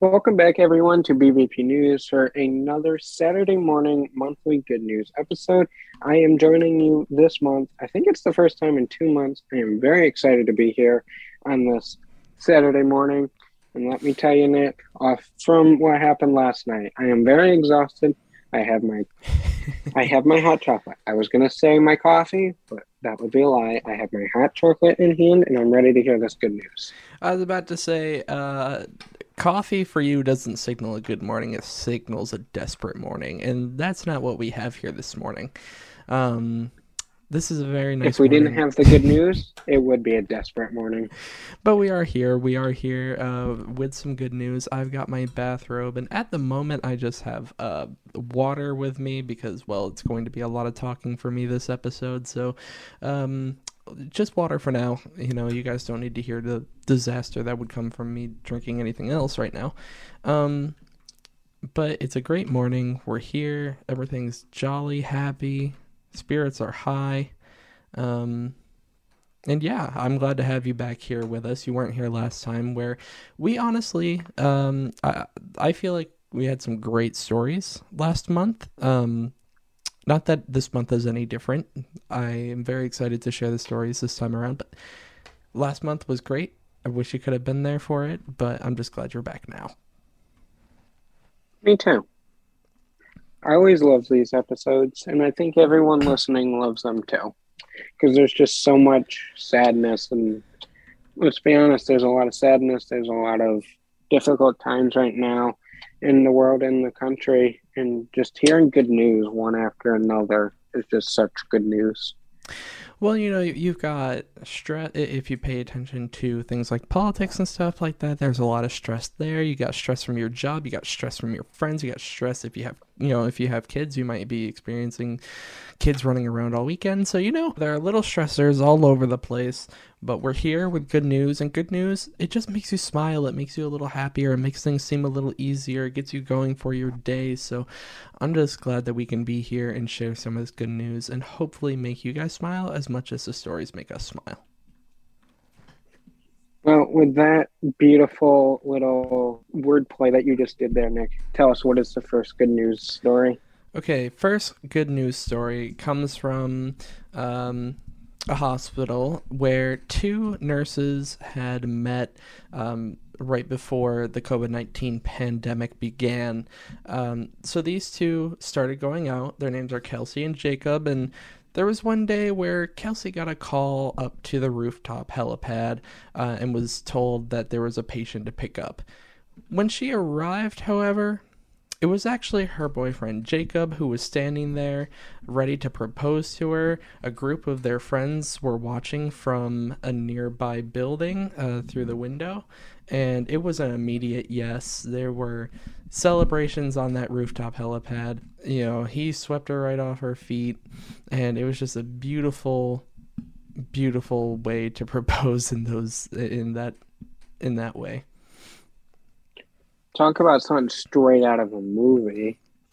Welcome back, everyone, to BVP News for another Saturday morning monthly good news episode. I am joining you this month. I think it's the first time in two months. I am very excited to be here on this Saturday morning. And let me tell you, Nick, off from what happened last night, I am very exhausted. I have my I have my hot chocolate. I was gonna say my coffee, but that would be a lie. I have my hot chocolate in hand and I'm ready to hear this good news. I was about to say, uh, coffee for you doesn't signal a good morning, it signals a desperate morning. And that's not what we have here this morning. Um, this is a very nice. If we morning. didn't have the good news, it would be a desperate morning. But we are here. We are here uh, with some good news. I've got my bathrobe, and at the moment, I just have uh, water with me because, well, it's going to be a lot of talking for me this episode. So, um, just water for now. You know, you guys don't need to hear the disaster that would come from me drinking anything else right now. Um, but it's a great morning. We're here. Everything's jolly, happy. Spirits are high. Um, and yeah, I'm glad to have you back here with us. You weren't here last time, where we honestly, um, I, I feel like we had some great stories last month. Um, not that this month is any different. I am very excited to share the stories this time around, but last month was great. I wish you could have been there for it, but I'm just glad you're back now. Me too. I always love these episodes, and I think everyone listening loves them too. Because there's just so much sadness, and let's be honest, there's a lot of sadness, there's a lot of difficult times right now in the world in the country, and just hearing good news one after another is just such good news. Well, you know, you've got stress. If you pay attention to things like politics and stuff like that, there's a lot of stress there. You got stress from your job. You got stress from your friends. You got stress if you have, you know, if you have kids, you might be experiencing kids running around all weekend. So, you know, there are little stressors all over the place. But we're here with good news, and good news, it just makes you smile. It makes you a little happier. It makes things seem a little easier. It gets you going for your day. So I'm just glad that we can be here and share some of this good news and hopefully make you guys smile as much as the stories make us smile. Well, with that beautiful little wordplay that you just did there, Nick, tell us what is the first good news story? Okay, first good news story comes from um, a hospital where two nurses had met um, right before the COVID 19 pandemic began. Um, so these two started going out. Their names are Kelsey and Jacob. And there was one day where Kelsey got a call up to the rooftop helipad uh, and was told that there was a patient to pick up. When she arrived, however, it was actually her boyfriend Jacob who was standing there ready to propose to her. A group of their friends were watching from a nearby building uh, through the window, and it was an immediate yes. There were celebrations on that rooftop helipad. You know, he swept her right off her feet, and it was just a beautiful, beautiful way to propose in those in that in that way. Talk about something straight out of a movie.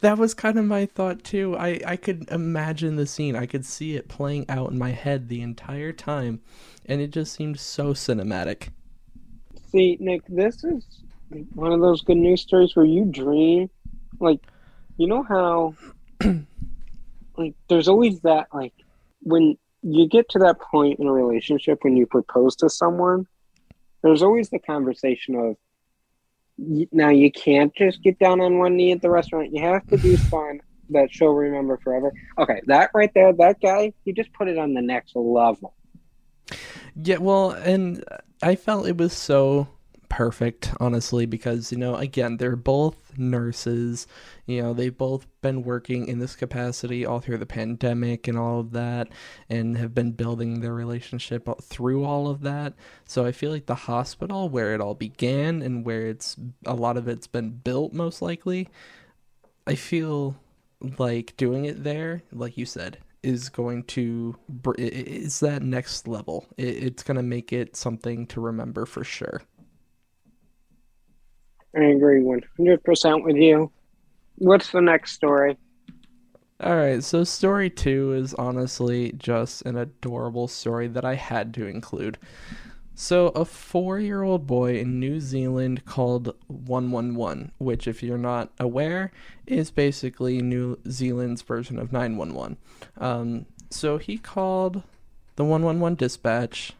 that was kind of my thought too. I, I could imagine the scene. I could see it playing out in my head the entire time, and it just seemed so cinematic. See, Nick, this is one of those good news stories where you dream, like, you know how, like, there's always that, like, when you get to that point in a relationship when you propose to someone, there's always the conversation of, now you can't just get down on one knee at the restaurant. You have to do fun that she'll remember forever. Okay, that right there, that guy, you just put it on the next level. Yeah, well, and I felt it was so perfect, honestly, because, you know, again, they're both nurses. You know, they've both been working in this capacity all through the pandemic and all of that, and have been building their relationship through all of that. So I feel like the hospital, where it all began and where it's a lot of it's been built, most likely, I feel like doing it there, like you said, is going to is that next level. It's going to make it something to remember for sure. I agree 100% with you. What's the next story? All right, so story two is honestly just an adorable story that I had to include. So, a four year old boy in New Zealand called 111, which, if you're not aware, is basically New Zealand's version of 911. Um, so, he called the 111 dispatch,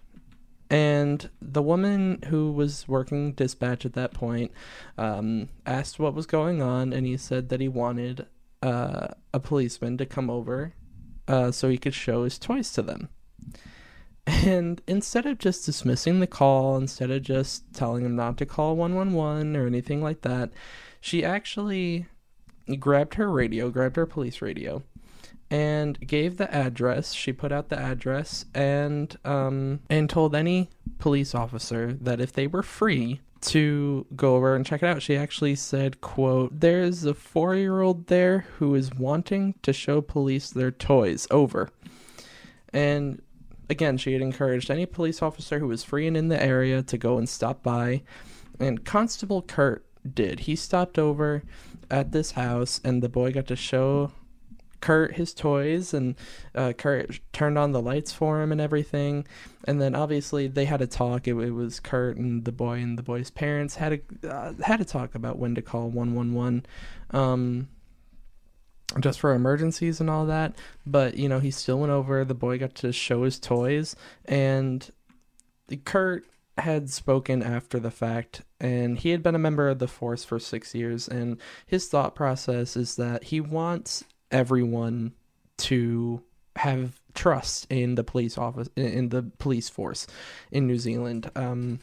and the woman who was working dispatch at that point um, asked what was going on, and he said that he wanted uh, a policeman to come over uh, so he could show his toys to them. And instead of just dismissing the call, instead of just telling him not to call 111 or anything like that, she actually grabbed her radio, grabbed her police radio, and gave the address. She put out the address and um, and told any police officer that if they were free to go over and check it out, she actually said, "quote There's a four-year-old there who is wanting to show police their toys. Over." And again, she had encouraged any police officer who was free and in the area to go and stop by. And Constable Kurt did. He stopped over at this house, and the boy got to show Kurt his toys, and uh, Kurt turned on the lights for him and everything. And then obviously they had a talk. It, it was Kurt and the boy and the boy's parents had a uh, had a talk about when to call one one one. Um, just for emergencies and all that. But you know, he still went over. The boy got to show his toys, and Kurt had spoken after the fact, and he had been a member of the force for six years. And his thought process is that he wants everyone to have trust in the police office in the police force in New Zealand. Um,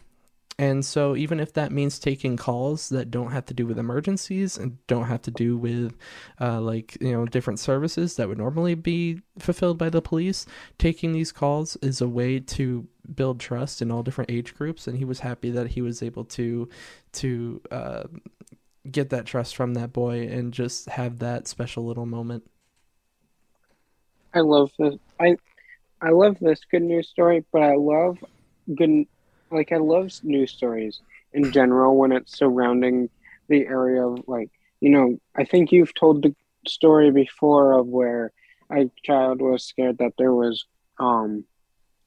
and so, even if that means taking calls that don't have to do with emergencies and don't have to do with, uh, like, you know, different services that would normally be fulfilled by the police, taking these calls is a way to build trust in all different age groups. And he was happy that he was able to, to, uh, get that trust from that boy and just have that special little moment. I love this. I, I love this good news story, but I love good like I love news stories in general when it's surrounding the area of like you know I think you've told the story before of where a child was scared that there was um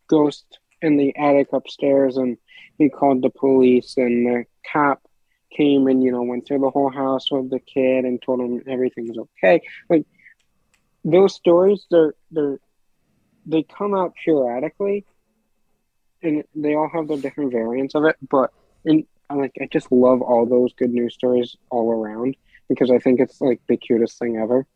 ghost in the attic upstairs and he called the police and the cop came and you know went through the whole house with the kid and told him everything's okay like those stories they're they're they come out periodically and they all have their different variants of it. But I like I just love all those good news stories all around because I think it's like the cutest thing ever.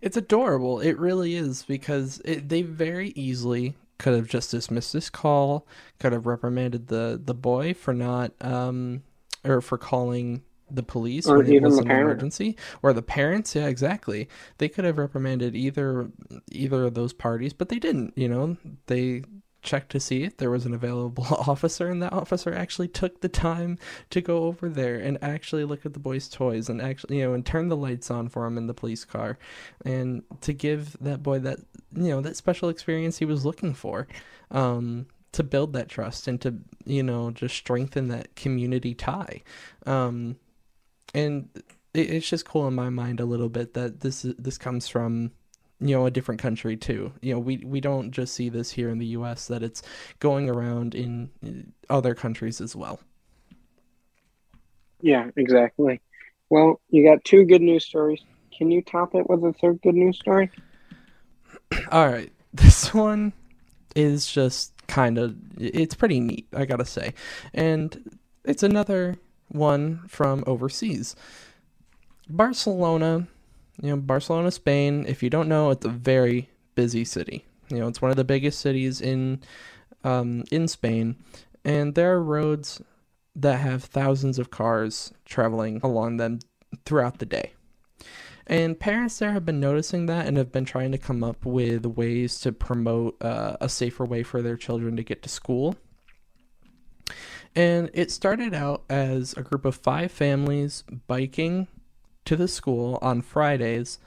It's adorable. It really is because it, they very easily could have just dismissed this call, could have reprimanded the the boy for not um or for calling the police or when it was an emergency or the parents yeah exactly. They could have reprimanded either either of those parties but they didn't you know? They checked to see if there was an available officer and that officer actually took the time to go over there and actually look at the boy's toys and actually you know and turn the lights on for him in the police car and to give that boy that you know that special experience he was looking for. Um, to build that trust and to you know just strengthen that community tie. Um, and it, it's just cool in my mind a little bit that this this comes from you know a different country too. You know we we don't just see this here in the US that it's going around in other countries as well. Yeah exactly. Well you got two good news stories. Can you top it with a third good news story? All right. This one is just kind of it's pretty neat i gotta say and it's another one from overseas barcelona you know, Barcelona, Spain. If you don't know, it's a very busy city. You know, it's one of the biggest cities in um, in Spain, and there are roads that have thousands of cars traveling along them throughout the day. And parents there have been noticing that and have been trying to come up with ways to promote uh, a safer way for their children to get to school. And it started out as a group of five families biking to the school on Fridays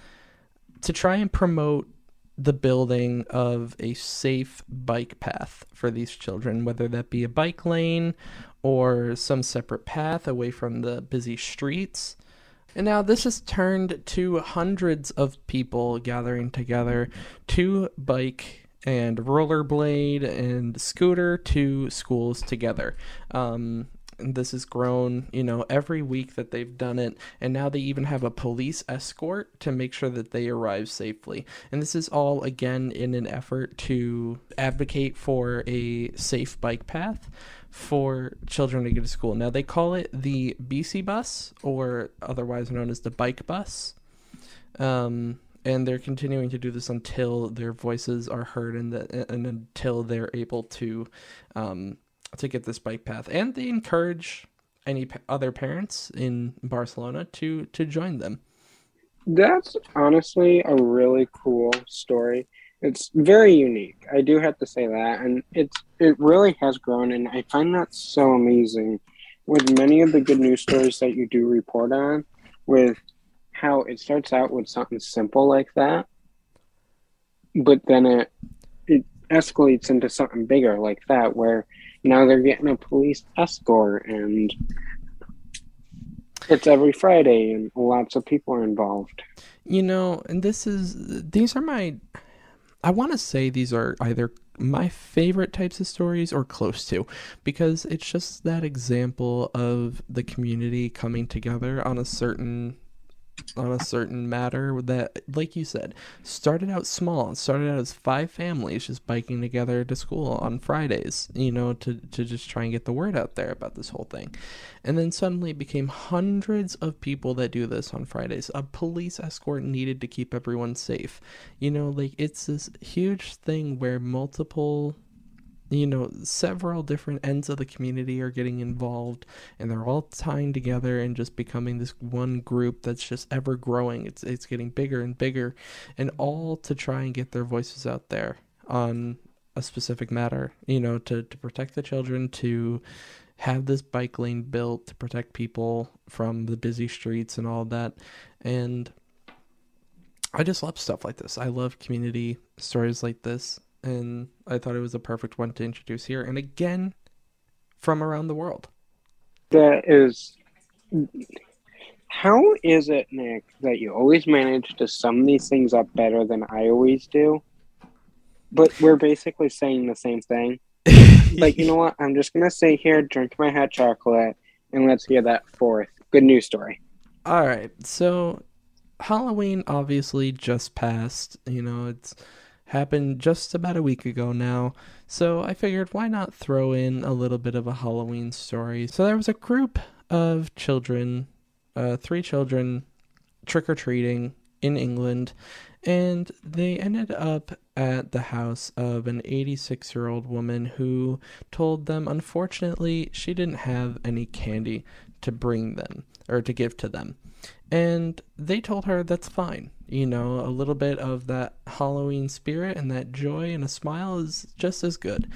to try and promote the building of a safe bike path for these children, whether that be a bike lane or some separate path away from the busy streets. And now this has turned to hundreds of people gathering together to bike and rollerblade and scooter to schools together. Um, this has grown, you know, every week that they've done it. And now they even have a police escort to make sure that they arrive safely. And this is all, again, in an effort to advocate for a safe bike path for children to get to school. Now, they call it the Bicibús, or otherwise known as the bike bus. Um, and they're continuing to do this until their voices are heard and, the, and until they're able to um, to get this bike path, and they encourage any other parents in Barcelona to to join them. That's honestly a really cool story. It's very unique. I do have to say that, and it's it really has grown, and I find that so amazing. With many of the good news stories that you do report on, with how it starts out with something simple like that, but then it it escalates into something bigger like that, where now they're getting a police escort and it's every Friday and lots of people are involved. You know, and this is these are my I want to say these are either my favorite types of stories or close to because it's just that example of the community coming together on a certain on a certain matter that, like you said, started out small. Started out as five families just biking together to school on Fridays, you know, to, to just try and get the word out there about this whole thing. And then suddenly it became hundreds of people that do this on Fridays. A police escort needed to keep everyone safe. You know, like it's this huge thing where multiple you know, several different ends of the community are getting involved and they're all tying together and just becoming this one group that's just ever growing. It's it's getting bigger and bigger and all to try and get their voices out there on a specific matter, you know, to, to protect the children, to have this bike lane built to protect people from the busy streets and all that. And I just love stuff like this. I love community stories like this and I thought it was a perfect one to introduce here. And again, from around the world. That is. How is it, Nick, that you always manage to sum these things up better than I always do? But we're basically saying the same thing. like, you know what? I'm just going to sit here, drink my hot chocolate, and let's hear that fourth good news story. All right. So, Halloween obviously just passed. You know, it's happened just about a week ago now, so I figured why not throw in a little bit of a Halloween story. So there was a group of children, uh, three children, trick or treating in England, and they ended up at the house of an 86 year old woman who told them, unfortunately, she didn't have any candy to bring them or to give to them. And they told her that's fine. You know, a little bit of that Halloween spirit and that joy and a smile is just as good.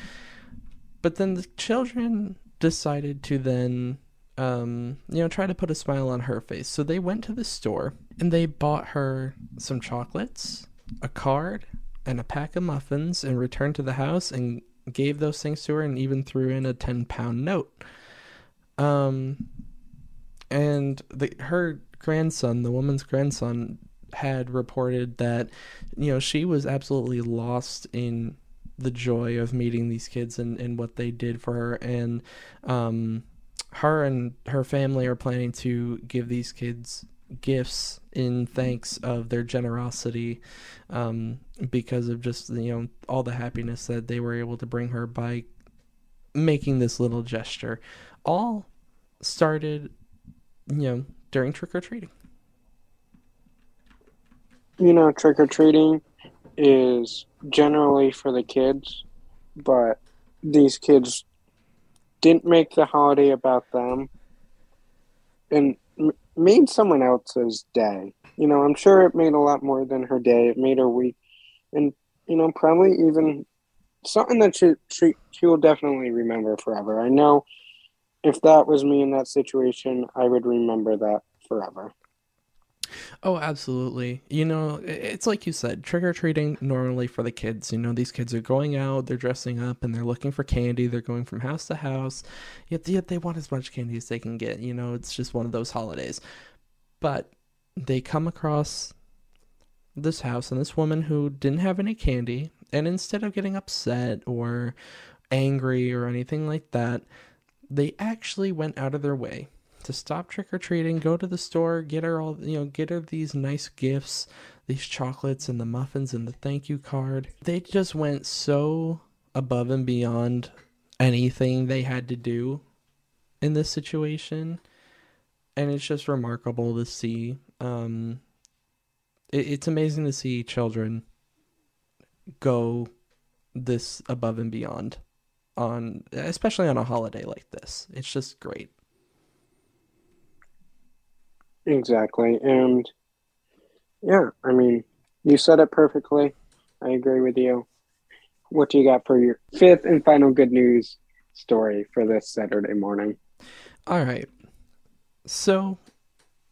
But then the children decided to then, um, you know, try to put a smile on her face. So they went to the store and they bought her some chocolates, a card, and a pack of muffins and returned to the house and gave those things to her and even threw in a 10 pound note. Um, and the, her grandson, the woman's grandson, had reported that you know she was absolutely lost in the joy of meeting these kids and, and what they did for her and um, her and her family are planning to give these kids gifts in thanks of their generosity um, because of just you know all the happiness that they were able to bring her by making this little gesture all started you know during trick or treating? You know, trick or treating is generally for the kids, but these kids didn't make the holiday about them and made someone else's day. You know, I'm sure it made a lot more than her day. It made her week, and you know, probably even something that she she, she will definitely remember forever. I know if that was me in that situation, I would remember that forever. Oh, absolutely. You know, it's like you said, trick or treating normally for the kids. You know, these kids are going out, they're dressing up, and they're looking for candy. They're going from house to house. Yet, yet they want as much candy as they can get. You know, it's just one of those holidays. But they come across this house and this woman who didn't have any candy And instead of getting upset or angry or anything like that, they actually went out of their way to stop trick or treating, go to the store, get her all, you know, get her these nice gifts, these chocolates and the muffins and the thank you card. They just went so above and beyond anything they had to do in this situation. And it's just remarkable to see. Um, it, it's amazing to see children go this above and beyond on especially on a holiday like this. It's just great. Exactly. And yeah, I mean, you said it perfectly. I agree with you. What do you got for your fifth and final good news story for this Saturday morning? All right. So,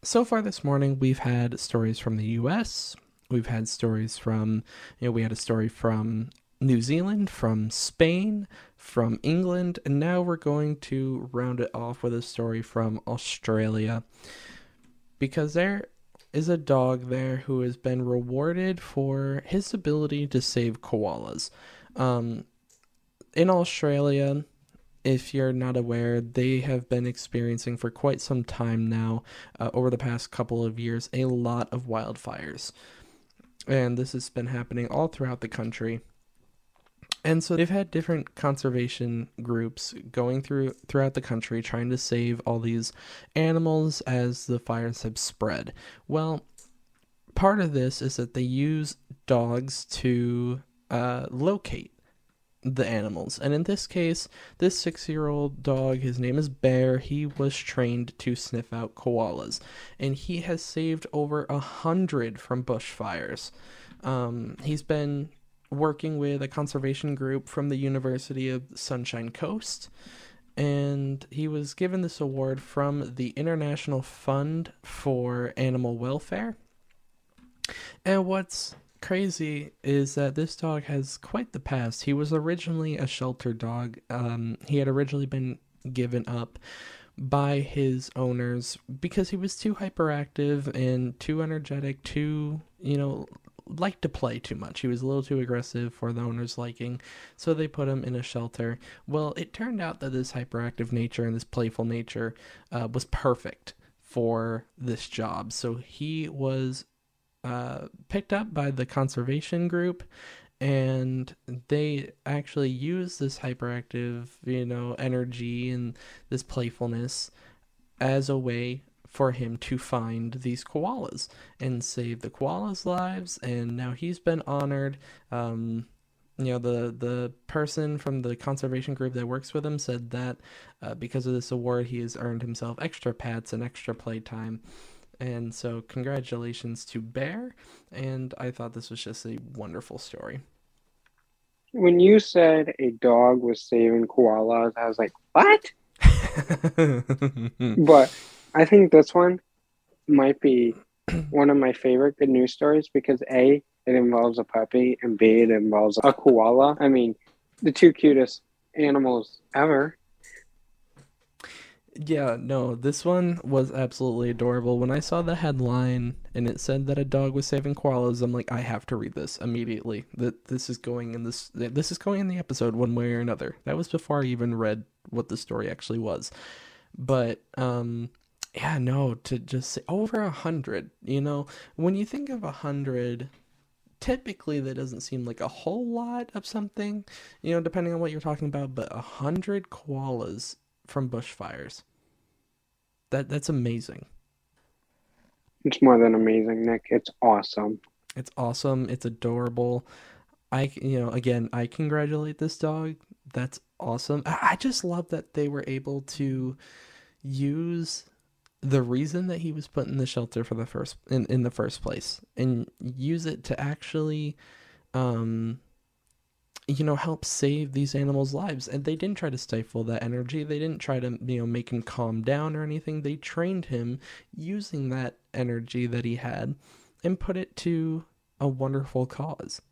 so far this morning, we've had stories from the US. We've had stories from, you know, we had a story from New Zealand, from Spain, from England, and now we're going to round it off with a story from Australia. Because there is a dog there who has been rewarded for his ability to save koalas. Um, in Australia, if you're not aware, they have been experiencing for quite some time now, uh, over the past couple of years, a lot of wildfires. And this has been happening all throughout the country. And so they've had different conservation groups going through throughout the country trying to save all these animals as the fires have spread. Well, part of this is that they use dogs to uh, locate the animals. And in this case, this six year old dog, his name is Bear, he was trained to sniff out koalas. And he has saved over a hundred from bushfires. Um, he's been working with a conservation group from the University of Sunshine Coast. And he was given this award from the International Fund for Animal Welfare. And what's crazy is that this dog has quite the past. He was originally a shelter dog. Um, he had originally been given up by his owners because he was too hyperactive and too energetic, too, you know, liked to play too much. He was a little too aggressive for the owner's liking, so they put him in a shelter. Well, it turned out that this hyperactive nature and this playful nature uh, was perfect for this job. So he was uh, picked up by the conservation group and they actually use this hyperactive you know energy and this playfulness as a way for him to find these koalas and save the koalas' lives. And now he's been honored. Um, you know, the the person from the conservation group that works with him said that uh, because of this award, he has earned himself extra pets and extra playtime. And so, congratulations to Bear. And I thought this was just a wonderful story. When you said a dog was saving koalas, I was like, what? but I think this one might be one of my favorite good news stories because A, it involves a puppy, and B, it involves a koala. I mean, the two cutest animals ever. Yeah, no, this one was absolutely adorable. When I saw the headline and it said that a dog was saving koalas, I'm like, I have to read this immediately. That this is going in this this is going in the episode one way or another. That was before I even read what the story actually was. But um yeah, no, to just say over a hundred, you know, when you think of a hundred, typically that doesn't seem like a whole lot of something, you know, depending on what you're talking about, but a hundred koalas from bushfires. That that's amazing. It's more than amazing, Nick. It's awesome. It's awesome. It's adorable. I you know, again, I congratulate this dog. That's awesome. I just love that they were able to use the reason that he was put in the shelter for the first in, in the first place and use it to actually um you know help save these animals lives. And they didn't try to stifle that energy. They didn't try to you know make him calm down or anything. They trained him using that energy that he had and put it to a wonderful cause.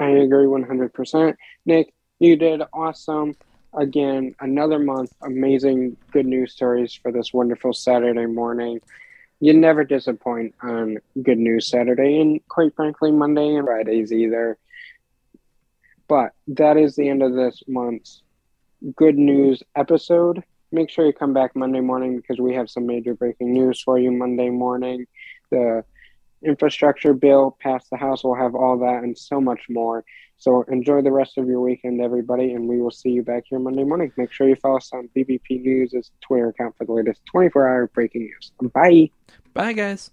I agree 100% nick you did awesome again, another month, amazing good news stories for this wonderful Saturday morning. You never disappoint on Good News Saturday, and quite frankly, Monday and Fridays either. But that is the end of this month's good news episode. Make sure you come back Monday morning because we have some major breaking news for you Monday morning. The infrastructure bill passed the House. We'll have all that and so much more. So enjoy the rest of your weekend, everybody, and we will see you back here Monday morning. Make sure you follow us on BBP News' Twitter account for the latest 24 hour breaking news. Bye. Bye, guys.